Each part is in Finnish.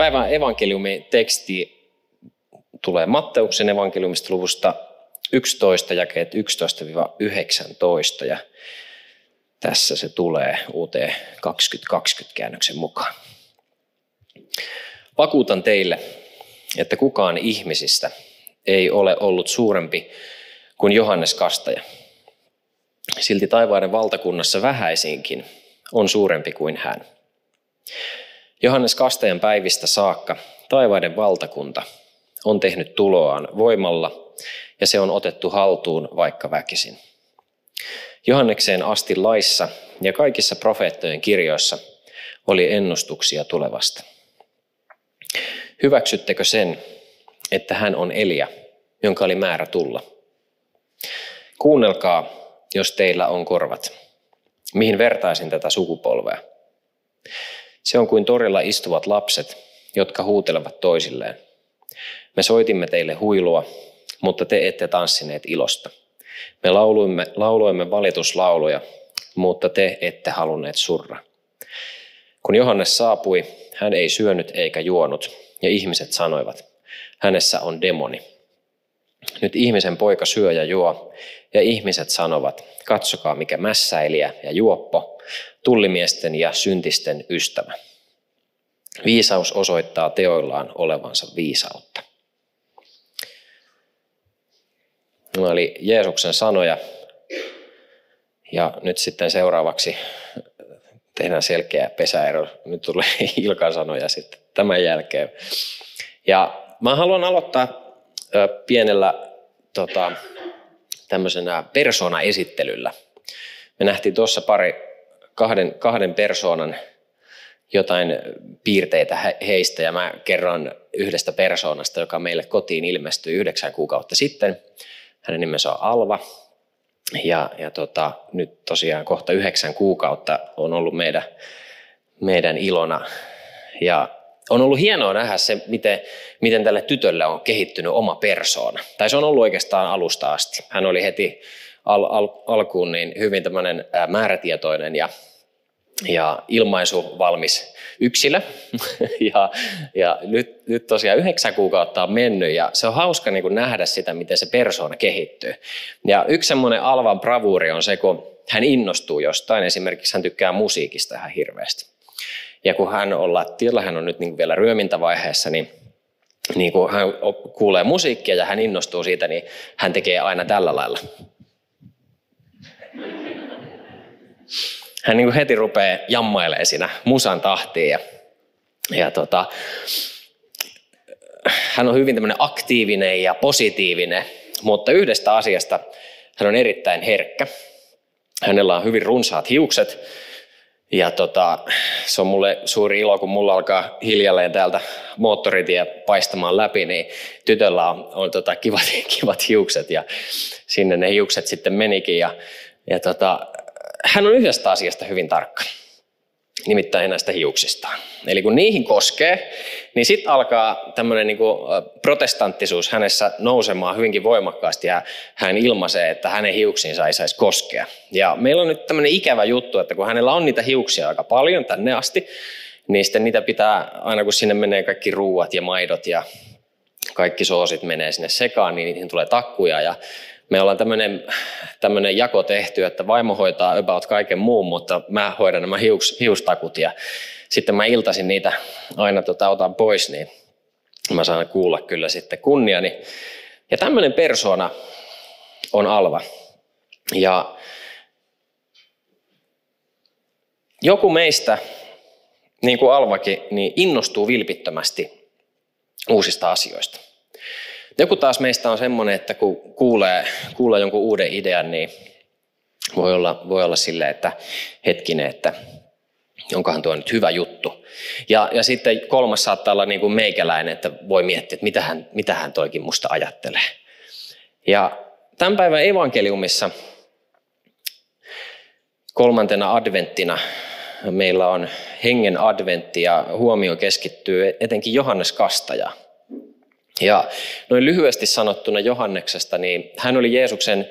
Päivän evankeliumin teksti tulee Matteuksen evankeliumista luvusta 11, jakeet 11-19 ja tässä se tulee uuteen 2020 käännöksen mukaan. Vakuutan teille, että kukaan ihmisistä ei ole ollut suurempi kuin Johannes Kastaja. Silti taivaiden valtakunnassa vähäisinkin on suurempi kuin hän. Johannes Kastajan päivistä saakka taivaiden valtakunta on tehnyt tuloaan voimalla ja se on otettu haltuun vaikka väkisin. Johannekseen asti laissa ja kaikissa profeettojen kirjoissa oli ennustuksia tulevasta. Hyväksyttekö sen, että hän on Elia, jonka oli määrä tulla? Kuunnelkaa, jos teillä on korvat. Mihin vertaisin tätä sukupolvea? Se on kuin torilla istuvat lapset, jotka huutelevat toisilleen. Me soitimme teille huilua, mutta te ette tanssineet ilosta. Me lauluimme, lauloimme valituslauluja, mutta te ette halunneet surra. Kun Johannes saapui, hän ei syönyt eikä juonut, ja ihmiset sanoivat, hänessä on demoni. Nyt ihmisen poika syö ja juo, ja ihmiset sanovat, katsokaa mikä mässäilijä ja juoppo, tullimiesten ja syntisten ystävä. Viisaus osoittaa teoillaan olevansa viisautta. Nämä oli Jeesuksen sanoja. Ja nyt sitten seuraavaksi tehdään selkeä pesäero. Nyt tulee Ilkan sanoja sitten tämän jälkeen. Ja mä haluan aloittaa pienellä tota, tämmöisenä persona-esittelyllä. Me nähtiin tuossa pari kahden, kahden persoonan jotain piirteitä heistä ja mä kerron yhdestä persoonasta, joka meille kotiin ilmestyi yhdeksän kuukautta sitten. Hänen nimensä on Alva ja, ja tota, nyt tosiaan kohta yhdeksän kuukautta on ollut meidän, meidän ilona. Ja on ollut hienoa nähdä se, miten, miten tälle tytölle on kehittynyt oma persoona. Tai se on ollut oikeastaan alusta asti. Hän oli heti al, al, alkuun niin hyvin tämmöinen määrätietoinen ja ja ilmaisu valmis yksilö. ja, ja nyt, nyt tosiaan yhdeksän kuukautta on mennyt ja se on hauska niin kuin nähdä sitä, miten se persoona kehittyy. Ja yksi semmoinen Alvan bravuuri on se, kun hän innostuu jostain. Esimerkiksi hän tykkää musiikista ihan hirveästi. Ja kun hän on lattialla, hän on nyt niin vielä ryömintävaiheessa, niin niin kun hän kuulee musiikkia ja hän innostuu siitä, niin hän tekee aina tällä lailla. Hän niin heti rupeaa jammailemaan siinä musan tahtiin. Ja, ja tota, hän on hyvin tämmöinen aktiivinen ja positiivinen, mutta yhdestä asiasta hän on erittäin herkkä. Hänellä on hyvin runsaat hiukset ja tota, se on mulle suuri ilo, kun mulla alkaa hiljalleen täältä moottoritie paistamaan läpi, niin tytöllä on, on tota, kivat, kivat hiukset ja sinne ne hiukset sitten menikin. Ja, ja tota, hän on yhdestä asiasta hyvin tarkka, nimittäin näistä hiuksistaan. Eli kun niihin koskee, niin sitten alkaa tämmöinen niin protestanttisuus hänessä nousemaan hyvinkin voimakkaasti ja hän ilmaisee, että hänen hiuksiinsa ei saisi koskea. Ja meillä on nyt tämmöinen ikävä juttu, että kun hänellä on niitä hiuksia aika paljon tänne asti, niin sitten niitä pitää, aina kun sinne menee kaikki ruuat ja maidot ja kaikki soosit menee sinne sekaan, niin niihin tulee takkuja ja me ollaan tämmöinen, tämmöinen jako tehty, että vaimo hoitaa about kaiken muun, mutta mä hoidan nämä hius, hiustakut ja sitten mä iltaisin niitä aina tota, otan pois, niin mä saan kuulla kyllä sitten kunniani. Ja tämmöinen persona on Alva. Ja joku meistä, niin kuin Alvakin, niin innostuu vilpittömästi uusista asioista. Joku taas meistä on semmoinen, että kun kuulee, kuulee jonkun uuden idean, niin voi olla, voi olla sille, että hetkinen, että onkohan tuo nyt hyvä juttu. Ja, ja sitten kolmas saattaa olla niin kuin meikäläinen, että voi miettiä, että mitä hän, mitä hän toikin musta ajattelee. Ja tämän päivän evankeliumissa kolmantena adventtina meillä on hengen adventti ja huomio keskittyy etenkin Johannes Kastaja. Ja noin lyhyesti sanottuna Johanneksesta, niin hän oli Jeesuksen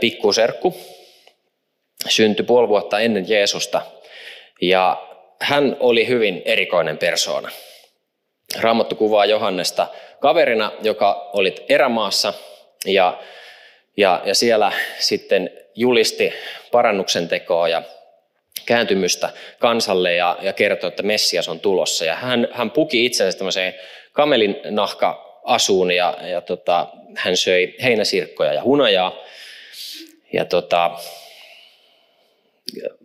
pikkuserkku, syntyi puoli vuotta ennen Jeesusta ja hän oli hyvin erikoinen persoona. Raamattu kuvaa Johannesta kaverina, joka oli erämaassa ja, ja, ja siellä sitten julisti parannuksen tekoa ja kääntymystä kansalle ja, ja kertoi, että Messias on tulossa. Ja hän, hän puki itsensä tämmöiseen kamelin nahka-asuun ja, ja tota, hän söi heinäsirkkoja ja hunajaa. Ja tota,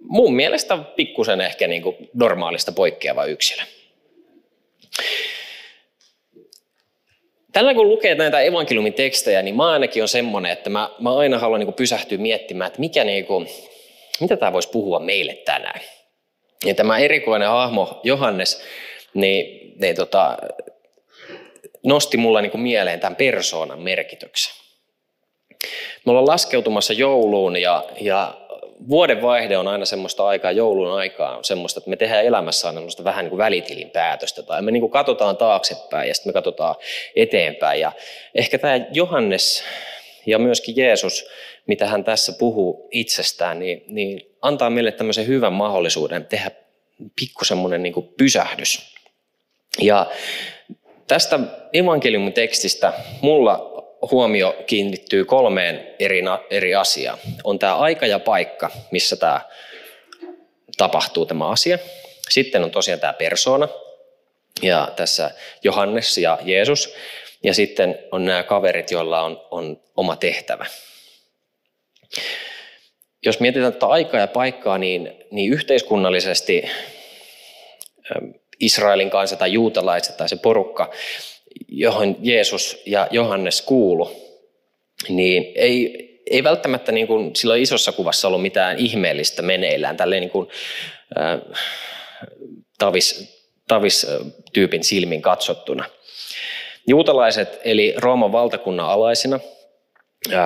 mun mielestä pikkusen ehkä niin kuin normaalista poikkeava yksilö. Tällä kun lukee näitä evankeliumin tekstejä, niin mä ainakin on semmoinen, että mä, mä aina haluan niin pysähtyä miettimään, että mikä niin kuin, mitä tämä voisi puhua meille tänään. Ja tämä erikoinen hahmo Johannes, niin, niin tota, nosti mulla niin kuin mieleen tämän persoonan merkityksen. Me ollaan laskeutumassa jouluun ja, ja vuodenvaihde on aina semmoista aikaa, joulun aikaa on semmoista, että me tehdään elämässä aina semmoista vähän niin kuin välitilin päätöstä. Tai me niin kuin katsotaan taaksepäin ja sitten me katsotaan eteenpäin. Ja ehkä tämä Johannes ja myöskin Jeesus, mitä hän tässä puhuu itsestään, niin, niin antaa meille tämmöisen hyvän mahdollisuuden tehdä pikku semmoinen niin pysähdys. Ja tästä evankeliumin tekstistä mulla huomio kiinnittyy kolmeen eri, eri asiaan. On tämä aika ja paikka, missä tämä tapahtuu tämä asia. Sitten on tosiaan tämä persona, ja tässä Johannes ja Jeesus. Ja sitten on nämä kaverit, joilla on, on oma tehtävä. Jos mietitään tätä aikaa ja paikkaa, niin, niin yhteiskunnallisesti Israelin kansa tai juutalaiset tai se porukka, johon Jeesus ja Johannes kuulu, niin ei, ei välttämättä niin kuin silloin isossa kuvassa ollut mitään ihmeellistä meneillään, tälleen niin kuin, äh, tavis, tavis-tyypin silmin katsottuna. Juutalaiset eli Rooman valtakunnan alaisina.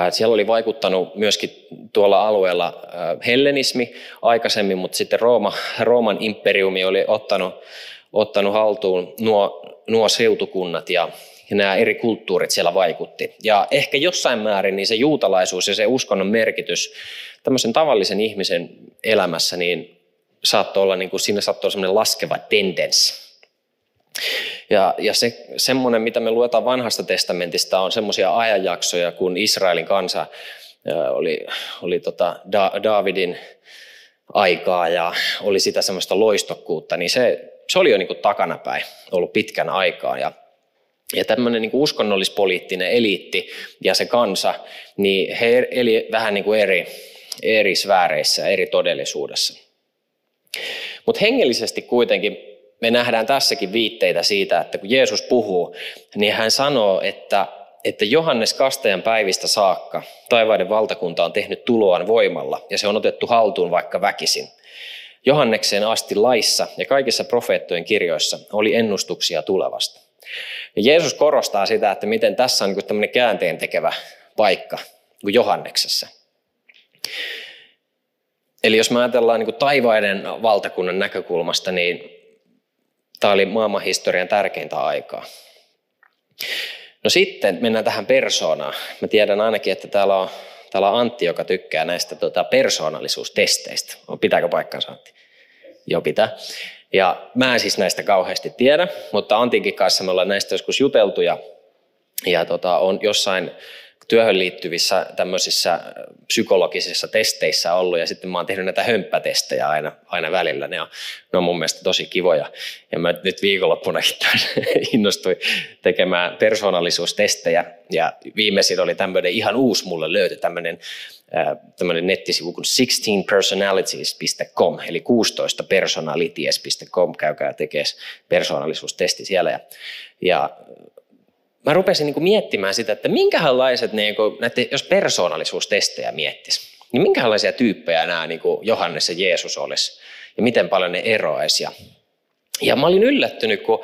Siellä oli vaikuttanut myöskin tuolla alueella hellenismi aikaisemmin, mutta sitten Rooma, Rooman imperiumi oli ottanut, ottanut haltuun nuo, nuo seutukunnat ja, ja nämä eri kulttuurit siellä vaikutti. Ja ehkä jossain määrin niin se juutalaisuus ja se uskonnon merkitys tämmöisen tavallisen ihmisen elämässä, niin saattoi olla, niin kuin, siinä saattoi olla semmoinen laskeva tendenssi. Ja, ja se, semmoinen, mitä me luetaan vanhasta testamentista, on semmoisia ajanjaksoja, kun Israelin kansa oli, oli tota da, Davidin aikaa ja oli sitä semmoista loistokkuutta, niin se, se oli jo niin kuin takanapäin ollut pitkän aikaa. Ja, ja tämmöinen niin uskonnollispoliittinen eliitti ja se kansa, niin he eli vähän niin kuin eri, eri sfääreissä, eri todellisuudessa. Mutta hengellisesti kuitenkin me nähdään tässäkin viitteitä siitä, että kun Jeesus puhuu, niin hän sanoo, että, että Johannes Kastajan päivistä saakka taivaiden valtakunta on tehnyt tuloaan voimalla ja se on otettu haltuun vaikka väkisin. Johannekseen asti laissa ja kaikissa profeettojen kirjoissa oli ennustuksia tulevasta. Ja Jeesus korostaa sitä, että miten tässä on niin tämmöinen käänteen tekevä paikka kuin Johanneksessa. Eli jos me ajatellaan niin taivaiden valtakunnan näkökulmasta, niin Tämä oli maailmanhistorian tärkeintä aikaa. No sitten mennään tähän persoonaan. Mä tiedän ainakin, että täällä on, täällä on Antti, joka tykkää näistä tuota, persoonallisuustesteistä. Pitääkö paikkansa Antti? Joo, pitää. Ja mä en siis näistä kauheasti tiedä, mutta Antinkin kanssa me ollaan näistä joskus juteltu ja, ja tota, on jossain työhön liittyvissä tämmöisissä psykologisissa testeissä ollut ja sitten mä oon tehnyt näitä hömppätestejä aina, aina välillä. Ne on, ne on mun mielestä tosi kivoja. Ja mä nyt viikonloppunakin innostuin tekemään persoonallisuustestejä ja viimeisin oli tämmöinen ihan uusi mulle löytyi tämmöinen tämmöinen nettisivu kuin 16personalities.com, eli 16personalities.com, käykää tekemään persoonallisuustesti siellä. Ja, ja mä rupesin niin miettimään sitä, että minkälaiset, niin näette, jos persoonallisuustestejä miettisi, niin minkälaisia tyyppejä nämä niin Johannes ja Jeesus olisi. ja miten paljon ne eroaisi. Ja, ja mä olin yllättynyt, kun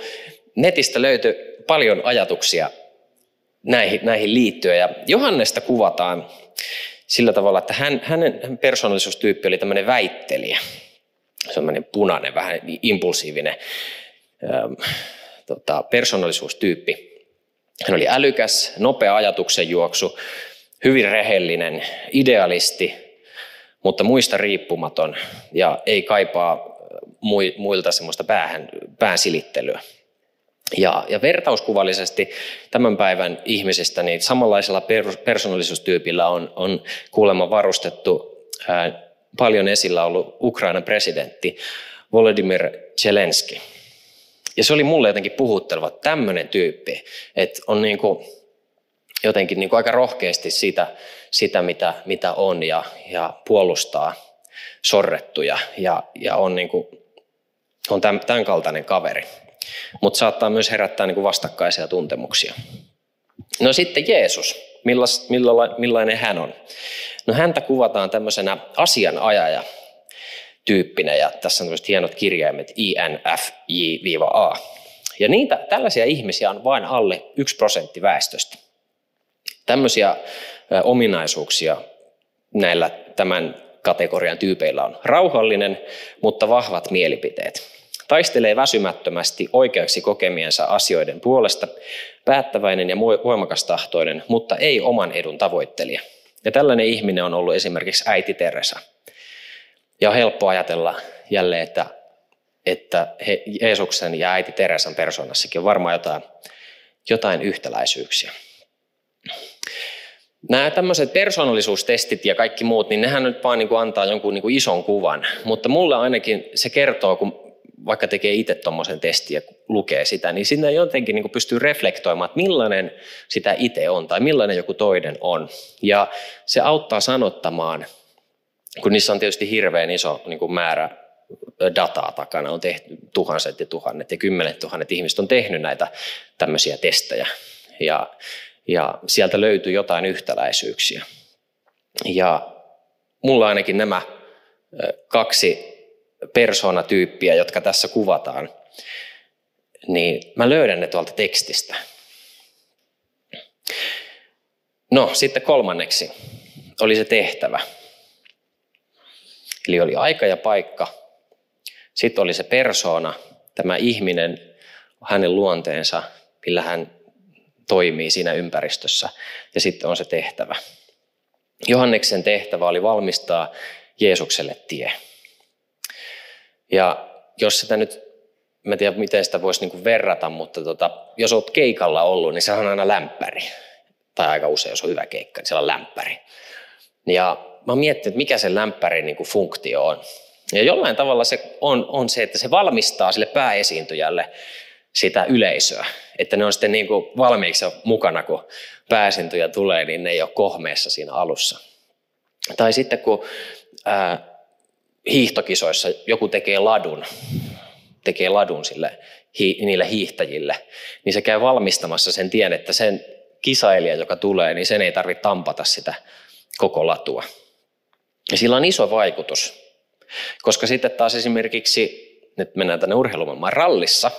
netistä löytyi paljon ajatuksia näihin, näihin liittyen. Ja Johannesta kuvataan sillä tavalla, että hän, hänen persoonallisuustyyppi oli tämmöinen väittelijä. Semmoinen punainen, vähän impulsiivinen ähm, tota, persoonallisuustyyppi. Hän oli älykäs, nopea ajatuksenjuoksu, hyvin rehellinen, idealisti, mutta muista riippumaton ja ei kaipaa muilta semmoista päähän, pään silittelyä. Ja, ja vertauskuvallisesti tämän päivän ihmisistä, niin samanlaisella persoonallisuustyypillä on, on kuulemma varustettu ää, paljon esillä ollut Ukrainan presidentti Volodymyr Zelensky. Ja se oli mulle jotenkin puhutteleva, tämmöinen tyyppi, että on niin kuin jotenkin niin kuin aika rohkeasti sitä, sitä mitä, mitä on ja, ja puolustaa sorrettuja ja, ja on, niin kuin, on tämän, tämän kaltainen kaveri mutta saattaa myös herättää niin kuin vastakkaisia tuntemuksia. No sitten Jeesus, millas, milla, millainen hän on? No häntä kuvataan tämmöisenä asianajaja tyyppinä ja tässä on tämmöiset hienot kirjaimet INFJ-A. Ja niitä, tällaisia ihmisiä on vain alle 1 prosentti väestöstä. Tämmöisiä ominaisuuksia näillä tämän kategorian tyypeillä on rauhallinen, mutta vahvat mielipiteet taistelee väsymättömästi oikeaksi kokemiensa asioiden puolesta, päättäväinen ja voimakas tahtoinen, mutta ei oman edun tavoittelija. Ja tällainen ihminen on ollut esimerkiksi äiti Teresa. Ja on helppo ajatella jälleen, että, että he, Jeesuksen ja äiti Teresan persoonassakin on varmaan jotain, jotain yhtäläisyyksiä. Nämä tämmöiset persoonallisuustestit ja kaikki muut, niin nehän nyt vaan niin kuin antaa jonkun niin kuin ison kuvan. Mutta mulle ainakin se kertoo, kun vaikka tekee itse tuommoisen testin ja lukee sitä, niin sinne jotenkin niin pystyy reflektoimaan, että millainen sitä itse on tai millainen joku toinen on. Ja se auttaa sanottamaan, kun niissä on tietysti hirveän iso niin kuin määrä dataa takana, on tehty tuhanset ja tuhannet ja kymmenet tuhannet ihmiset on tehnyt näitä tämmöisiä testejä. Ja, ja sieltä löytyy jotain yhtäläisyyksiä. Ja mulla ainakin nämä kaksi persoonatyyppiä, jotka tässä kuvataan, niin mä löydän ne tuolta tekstistä. No, sitten kolmanneksi oli se tehtävä. Eli oli aika ja paikka. Sitten oli se persoona, tämä ihminen, hänen luonteensa, millä hän toimii siinä ympäristössä. Ja sitten on se tehtävä. Johanneksen tehtävä oli valmistaa Jeesukselle tie. Ja jos sitä nyt, mä en tiedä miten sitä voisi niinku verrata, mutta tota, jos olet keikalla ollut, niin se on aina lämpäri. Tai aika usein, jos on hyvä keikka, niin siellä on lämpäri. Ja mä oon miettinyt, että mikä se lämpärin niin funktio on. Ja jollain tavalla se on, on se, että se valmistaa sille pääesiintyjälle sitä yleisöä. Että ne on sitten niin kuin valmiiksi mukana, kun pääesiintyjä tulee, niin ne ei ole kohmeessa siinä alussa. Tai sitten kun ää, hiihtokisoissa joku tekee ladun, tekee ladun sille, hi, niille hiihtäjille, niin se käy valmistamassa sen tien, että sen kisailija, joka tulee, niin sen ei tarvitse tampata sitä koko latua. Ja sillä on iso vaikutus, koska sitten taas esimerkiksi, nyt mennään tänne urheilumaailmaan rallissa,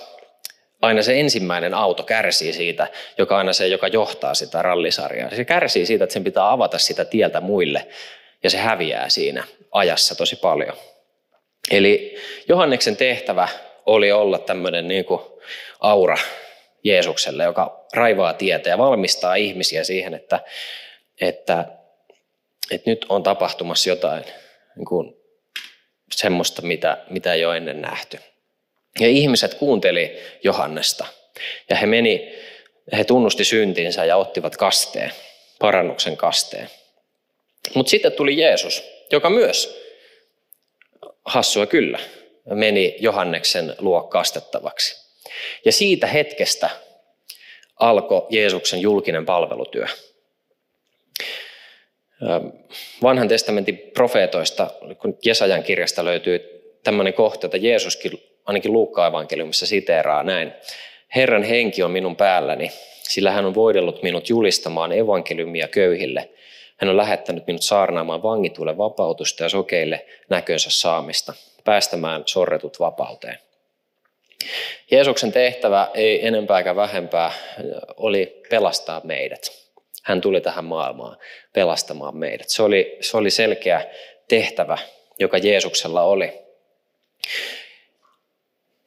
aina se ensimmäinen auto kärsii siitä, joka aina se, joka johtaa sitä rallisarjaa. Se kärsii siitä, että sen pitää avata sitä tieltä muille ja se häviää siinä ajassa tosi paljon. Eli Johanneksen tehtävä oli olla tämmöinen niin kuin aura Jeesukselle, joka raivaa tietä ja valmistaa ihmisiä siihen, että, että, että nyt on tapahtumassa jotain niin kuin semmoista, mitä, mitä ei ole ennen nähty. Ja ihmiset kuunteli Johannesta ja he meni, he tunnusti syntinsä ja ottivat kasteen, parannuksen kasteen. Mutta sitten tuli Jeesus, joka myös, hassua kyllä, meni Johanneksen luo kastettavaksi. Ja siitä hetkestä alkoi Jeesuksen julkinen palvelutyö. Vanhan testamentin profeetoista, kun Jesajan kirjasta löytyy tämmöinen kohta, että Jeesuskin ainakin Luukka-evankeliumissa siteeraa näin. Herran henki on minun päälläni, sillä hän on voidellut minut julistamaan evankeliumia köyhille – hän on lähettänyt minut saarnaamaan vangituille vapautusta ja sokeille näkönsä saamista, päästämään sorretut vapauteen. Jeesuksen tehtävä ei enempääkään vähempää oli pelastaa meidät. Hän tuli tähän maailmaan pelastamaan meidät. Se oli, se oli selkeä tehtävä, joka Jeesuksella oli.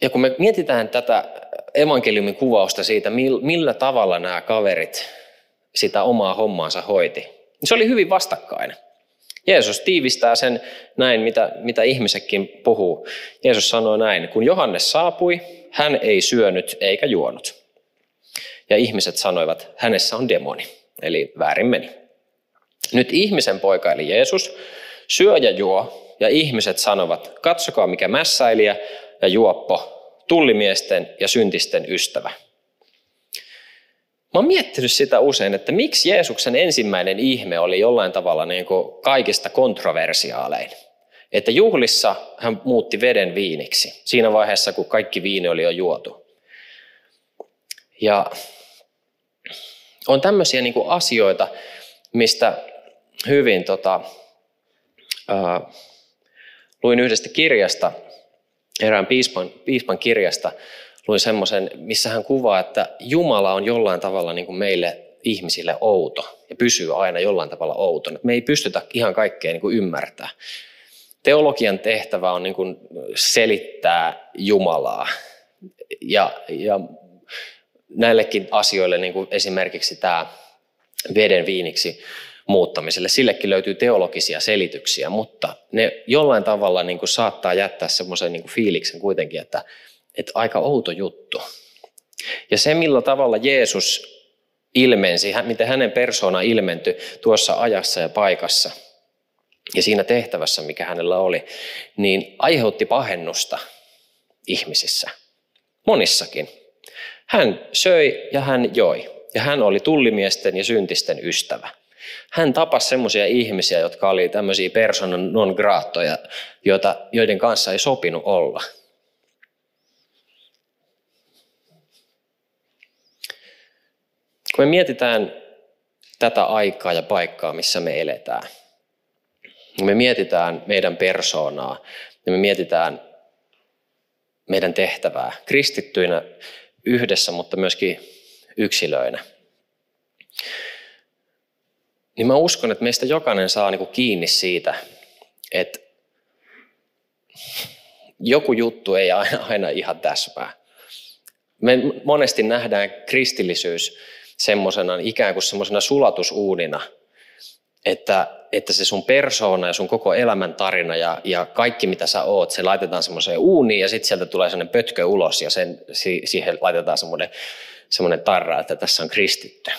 Ja kun me mietitään tätä evankeliumin kuvausta siitä, millä tavalla nämä kaverit sitä omaa hommaansa hoiti, niin se oli hyvin vastakkainen. Jeesus tiivistää sen näin, mitä, mitä ihmisetkin puhuu. Jeesus sanoi näin, kun Johannes saapui, hän ei syönyt eikä juonut. Ja ihmiset sanoivat, hänessä on demoni, eli väärin meni. Nyt ihmisen poika eli Jeesus syö ja juo, ja ihmiset sanovat, katsokaa mikä mässäilijä ja juoppo, tullimiesten ja syntisten ystävä. Mä oon miettinyt sitä usein, että miksi Jeesuksen ensimmäinen ihme oli jollain tavalla niin kuin kaikista kontroversiaalein. Että juhlissa hän muutti veden viiniksi siinä vaiheessa, kun kaikki viini oli jo juotu. Ja on tämmöisiä niin kuin asioita, mistä hyvin tota, ää, luin yhdestä kirjasta, erään piispan, piispan kirjasta, luin semmoisen, missä hän kuvaa, että Jumala on jollain tavalla niin kuin meille ihmisille outo ja pysyy aina jollain tavalla outona. Me ei pystytä ihan kaikkea niin kuin ymmärtää. Teologian tehtävä on niin kuin selittää Jumalaa. Ja, ja näillekin asioille, niin kuin esimerkiksi tämä veden viiniksi muuttamiselle, sillekin löytyy teologisia selityksiä, mutta ne jollain tavalla niin kuin saattaa jättää semmoisen niin fiiliksen kuitenkin, että että aika outo juttu. Ja se, millä tavalla Jeesus ilmensi, miten hänen persoona ilmentyi tuossa ajassa ja paikassa ja siinä tehtävässä, mikä hänellä oli, niin aiheutti pahennusta ihmisissä. Monissakin. Hän söi ja hän joi. Ja hän oli tullimiesten ja syntisten ystävä. Hän tapasi semmoisia ihmisiä, jotka oli tämmöisiä persona non gratoja, joiden kanssa ei sopinut olla – Kun me mietitään tätä aikaa ja paikkaa, missä me eletään, me mietitään meidän persoonaa ja me mietitään meidän tehtävää kristittyinä yhdessä, mutta myöskin yksilöinä, niin mä uskon, että meistä jokainen saa niin kiinni siitä, että joku juttu ei aina, aina ihan täsmää. Me monesti nähdään kristillisyys semmoisena ikään kuin semmoisena sulatusuunina, että, että se sun persoona ja sun koko elämän tarina ja, ja kaikki mitä sä oot, se laitetaan semmoiseen uuniin ja sitten sieltä tulee semmoinen pötkö ulos ja sen, siihen laitetaan semmoinen, semmoinen tarra, että tässä on kristitty.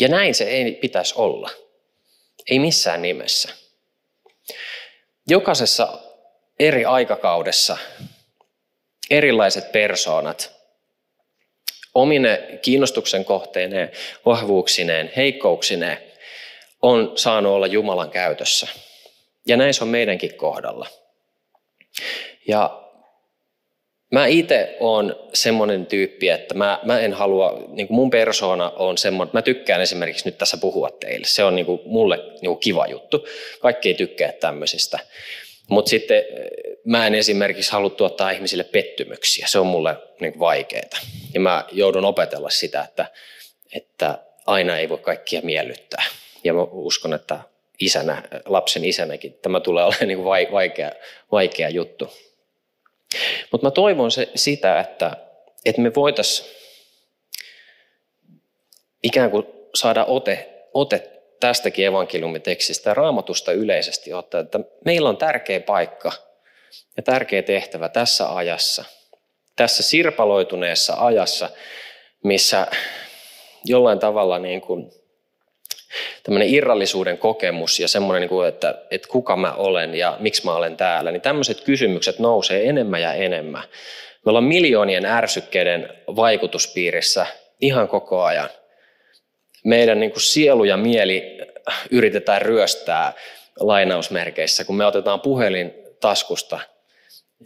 Ja näin se ei pitäisi olla. Ei missään nimessä. Jokaisessa eri aikakaudessa erilaiset persoonat omine kiinnostuksen kohteineen, vahvuuksineen, heikkouksineen on saanut olla Jumalan käytössä. Ja näin se on meidänkin kohdalla. Ja mä itse on semmoinen tyyppi, että mä, mä en halua, niin kuin mun persona on semmoinen, mä tykkään esimerkiksi nyt tässä puhua teille. Se on niin kuin mulle niin kuin kiva juttu. Kaikki ei tykkää tämmöisistä. Mutta sitten mä en esimerkiksi halua tuottaa ihmisille pettymyksiä. Se on mulle niin vaikeaa. Ja mä joudun opetella sitä, että, että aina ei voi kaikkia miellyttää. Ja mä uskon, että isänä, lapsen isänäkin tämä tulee olemaan niin vaikea, vaikea juttu. Mutta mä toivon se, sitä, että, että me voitaisiin ikään kuin saada ote, ote tästäkin evankeliumitekstistä ja raamatusta yleisesti ottaa, että meillä on tärkeä paikka ja tärkeä tehtävä tässä ajassa, tässä sirpaloituneessa ajassa, missä jollain tavalla niin kuin tämmöinen irrallisuuden kokemus ja semmoinen, niin kuin, että, että kuka mä olen ja miksi mä olen täällä, niin tämmöiset kysymykset nousee enemmän ja enemmän. Me ollaan miljoonien ärsykkeiden vaikutuspiirissä ihan koko ajan meidän niin kuin sielu ja mieli yritetään ryöstää lainausmerkeissä. Kun me otetaan puhelin taskusta,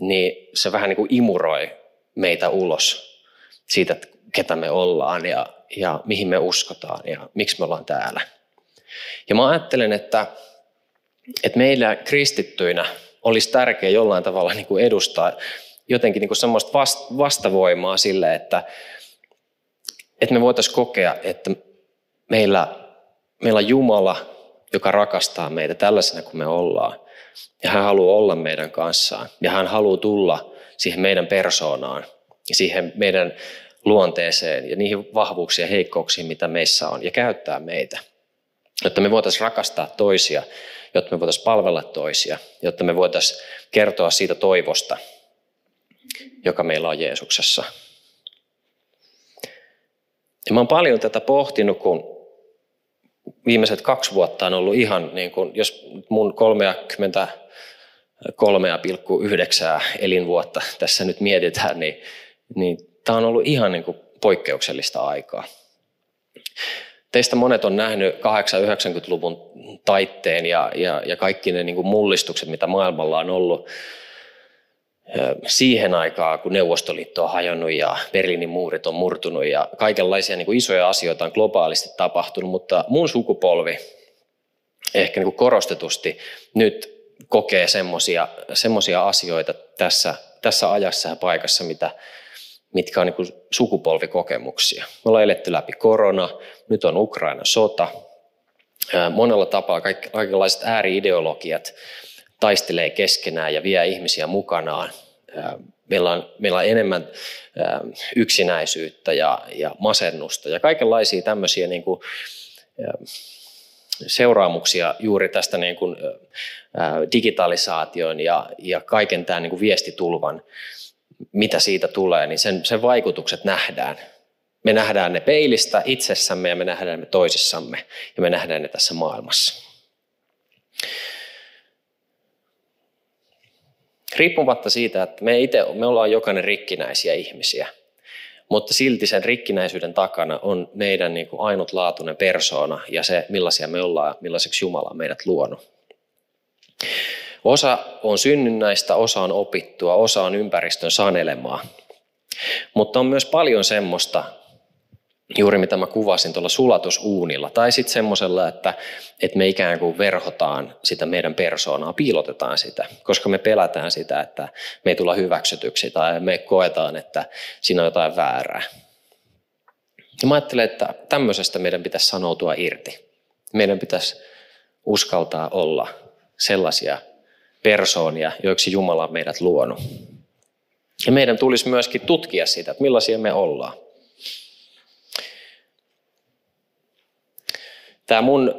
niin se vähän niin kuin imuroi meitä ulos siitä, ketä me ollaan ja, ja mihin me uskotaan ja miksi me ollaan täällä. Ja mä ajattelen, että, että meillä kristittyinä olisi tärkeää jollain tavalla niin kuin edustaa jotenkin niin kuin semmoista vastavoimaa sille, että, että me voitaisiin kokea, että meillä, meillä on Jumala, joka rakastaa meitä tällaisena kuin me ollaan. Ja hän haluaa olla meidän kanssaan. Ja hän haluaa tulla siihen meidän persoonaan, siihen meidän luonteeseen ja niihin vahvuuksiin ja heikkouksiin, mitä meissä on, ja käyttää meitä. Jotta me voitaisiin rakastaa toisia, jotta me voitaisiin palvella toisia, jotta me voitaisiin kertoa siitä toivosta, joka meillä on Jeesuksessa. Ja mä oon paljon tätä pohtinut, kun viimeiset kaksi vuotta on ollut ihan, niin kuin, jos mun 33,9 elinvuotta tässä nyt mietitään, niin, niin tämä on ollut ihan niin kuin poikkeuksellista aikaa. Teistä monet on nähnyt 80-90-luvun taitteen ja, ja, ja kaikki ne niin kuin mullistukset, mitä maailmalla on ollut siihen aikaan, kun Neuvostoliitto on hajonnut ja Berliinin muurit on murtunut ja kaikenlaisia niin kuin isoja asioita on globaalisti tapahtunut, mutta mun sukupolvi ehkä niin kuin korostetusti nyt kokee semmoisia asioita tässä, tässä ajassa ja paikassa, mitä, mitkä on niin sukupolvikokemuksia. Me ollaan eletty läpi korona, nyt on Ukraina sota. Monella tapaa kaikenlaiset ääriideologiat taistelee keskenään ja vie ihmisiä mukanaan. Meillä on, meillä on enemmän yksinäisyyttä ja, ja masennusta ja kaikenlaisia tämmöisiä niin kuin, seuraamuksia juuri tästä niin kuin, digitalisaation ja, ja kaiken tämän niin kuin viestitulvan mitä siitä tulee, niin sen, sen vaikutukset nähdään. Me nähdään ne peilistä itsessämme ja me nähdään ne toisissamme ja me nähdään ne tässä maailmassa. Riippumatta siitä, että me itse me ollaan jokainen rikkinäisiä ihmisiä, mutta silti sen rikkinäisyyden takana on meidän niin kuin ainutlaatuinen persoona ja se, millaisia me ollaan, millaiseksi Jumala on meidät luonut. Osa on synnynnäistä, osa on opittua, osa on ympäristön sanelemaa. Mutta on myös paljon semmoista, juuri mitä mä kuvasin tuolla sulatusuunilla, tai sitten semmoisella, että, että me ikään kuin verhotaan sitä meidän persoonaa, piilotetaan sitä, koska me pelätään sitä, että me ei tulla hyväksytyksi, tai me koetaan, että siinä on jotain väärää. Ja mä ajattelen, että tämmöisestä meidän pitäisi sanoutua irti. Meidän pitäisi uskaltaa olla sellaisia persoonia, joiksi Jumala on meidät luonut. Ja meidän tulisi myöskin tutkia sitä, että millaisia me ollaan. Tämä mun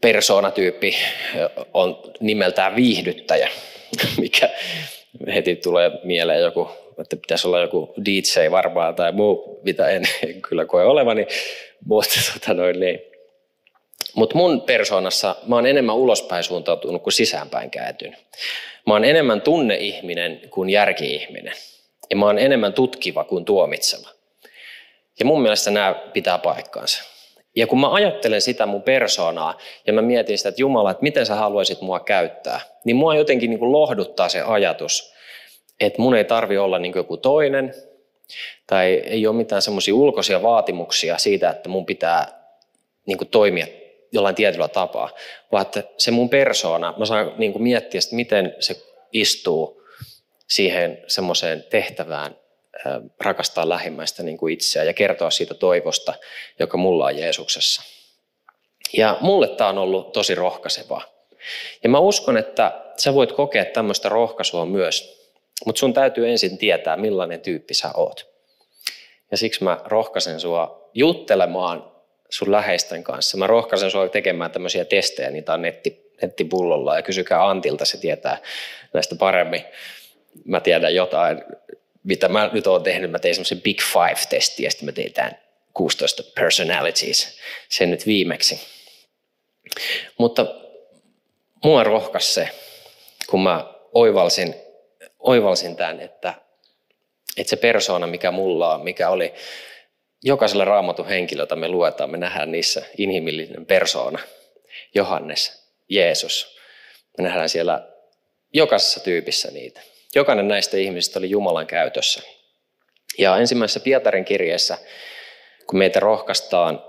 persoonatyyppi on nimeltään viihdyttäjä, mikä heti tulee mieleen joku, että pitäisi olla joku DJ varmaan tai muu, mitä en, en kyllä koe olevani, mutta tota noin, niin, mutta mun persoonassa mä oon enemmän ulospäin suuntautunut kuin sisäänpäin kääntynyt. Mä oon enemmän tunneihminen kuin järki-ihminen. Ja mä oon enemmän tutkiva kuin tuomitseva. Ja mun mielestä nämä pitää paikkaansa. Ja kun mä ajattelen sitä mun persoonaa ja mä mietin sitä, että Jumala, että miten sä haluaisit mua käyttää, niin mua jotenkin niin kuin lohduttaa se ajatus, että mun ei tarvi olla niin kuin joku toinen, tai ei ole mitään semmoisia ulkoisia vaatimuksia siitä, että mun pitää niin kuin toimia jollain tietyllä tapaa, vaan että se mun persoona, mä saan niin kuin miettiä, että miten se istuu siihen semmoiseen tehtävään rakastaa lähimmäistä niin kuin itseä ja kertoa siitä toivosta, joka mulla on Jeesuksessa. Ja mulle tämä on ollut tosi rohkaisevaa. Ja mä uskon, että sä voit kokea tämmöistä rohkaisua myös, mutta sun täytyy ensin tietää, millainen tyyppi sä oot. Ja siksi mä rohkaisen sua juttelemaan sun läheisten kanssa. Mä rohkaisen sinua tekemään tämmöisiä testejä, niitä on netti, nettipullolla ja kysykää Antilta, se tietää näistä paremmin. Mä tiedän jotain, mitä mä nyt oon tehnyt. Mä tein semmoisen Big Five-testi ja sitten me teetään 16 personalities, sen nyt viimeksi. Mutta mua rohkas se, kun mä oivalsin, oivalsin tämän, että, että se persoona, mikä mulla on, mikä oli jokaisella raamatun henkilö, jota me luetaan, me nähdään niissä inhimillinen persoona. Johannes, Jeesus. Me nähdään siellä jokaisessa tyypissä niitä. Jokainen näistä ihmisistä oli Jumalan käytössä. Ja ensimmäisessä Pietarin kirjeessä, kun meitä rohkaistaan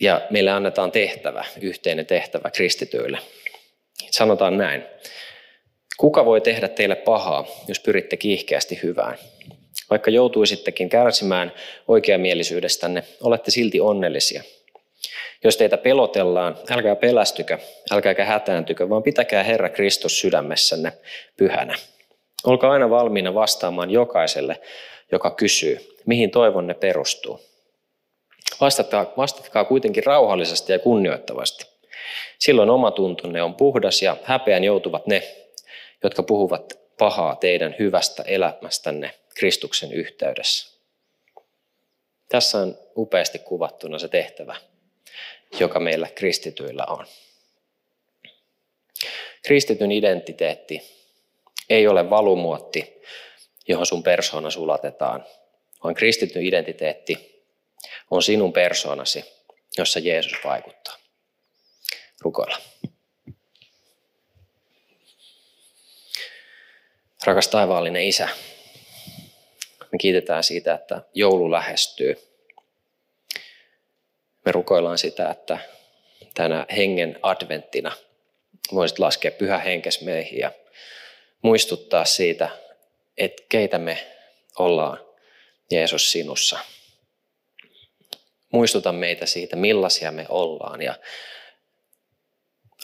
ja meille annetaan tehtävä, yhteinen tehtävä kristityille, sanotaan näin. Kuka voi tehdä teille pahaa, jos pyritte kiihkeästi hyvään? Vaikka joutuisittekin kärsimään oikeamielisyydestänne, olette silti onnellisia. Jos teitä pelotellaan, älkää pelästykö, älkääkä hätääntykö, vaan pitäkää Herra Kristus sydämessänne pyhänä. Olkaa aina valmiina vastaamaan jokaiselle, joka kysyy, mihin toivonne perustuu. Vastatkaa, vastatkaa kuitenkin rauhallisesti ja kunnioittavasti. Silloin oma tuntunne on puhdas ja häpeän joutuvat ne, jotka puhuvat pahaa teidän hyvästä elämästänne Kristuksen yhteydessä. Tässä on upeasti kuvattuna se tehtävä, joka meillä kristityillä on. Kristityn identiteetti ei ole valumuotti, johon sun persoona sulatetaan, vaan kristityn identiteetti on sinun persoonasi, jossa Jeesus vaikuttaa. Rukoilla. Rakas taivaallinen Isä, me kiitetään siitä, että joulu lähestyy. Me rukoillaan sitä, että tänä hengen adventtina voisit laskea pyhä henkes meihin ja muistuttaa siitä, että keitä me ollaan Jeesus sinussa. Muistuta meitä siitä, millaisia me ollaan ja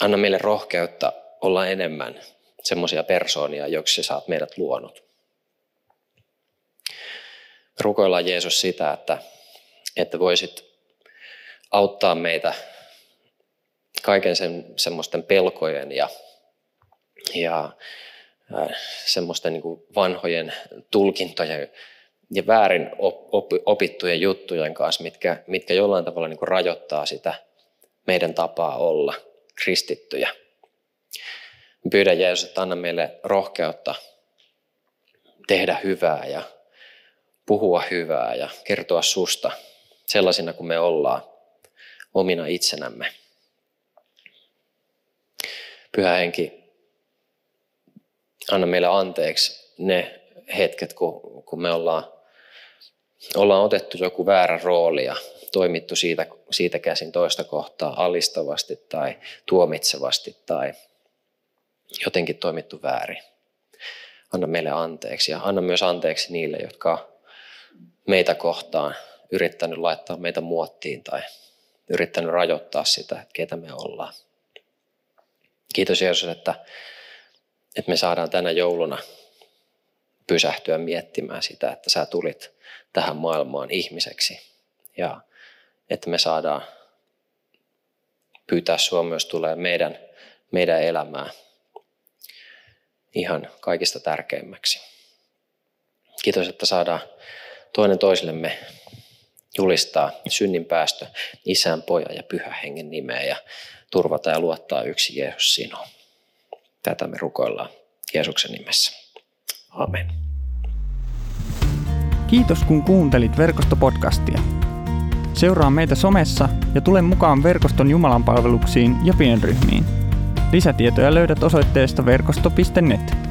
anna meille rohkeutta olla enemmän semmoisia persoonia, joiksi sä oot meidät luonut. Rukoillaan Jeesus sitä, että, että voisit auttaa meitä kaiken sen, semmoisten pelkojen ja, ja äh, semmoisten niin vanhojen tulkintojen ja väärin opittujen juttujen kanssa, mitkä, mitkä jollain tavalla niin rajoittaa sitä meidän tapaa olla kristittyjä. Pyydän Jeesus, että anna meille rohkeutta tehdä hyvää ja puhua hyvää ja kertoa susta sellaisina kuin me ollaan omina itsenämme. Pyhä henki, anna meille anteeksi ne hetket, kun, me ollaan, ollaan otettu joku väärä rooli ja toimittu siitä, siitä käsin toista kohtaa alistavasti tai tuomitsevasti tai jotenkin toimittu väärin. Anna meille anteeksi ja anna myös anteeksi niille, jotka meitä kohtaan yrittänyt laittaa meitä muottiin tai yrittänyt rajoittaa sitä, ketä me ollaan. Kiitos Jeesus, että, että me saadaan tänä jouluna pysähtyä miettimään sitä, että sä tulit tähän maailmaan ihmiseksi ja että me saadaan pyytää sua myös tulee meidän, meidän elämää ihan kaikista tärkeimmäksi. Kiitos, että saadaan toinen toisillemme julistaa synnin päästö isän, pojan ja pyhän hengen nimeä ja turvata ja luottaa yksi Jeesus sinuun. Tätä me rukoillaan Jeesuksen nimessä. Amen. Kiitos kun kuuntelit verkostopodcastia. Seuraa meitä somessa ja tule mukaan verkoston Jumalan palveluksiin ja pienryhmiin. Lisätietoja löydät osoitteesta verkosto.net.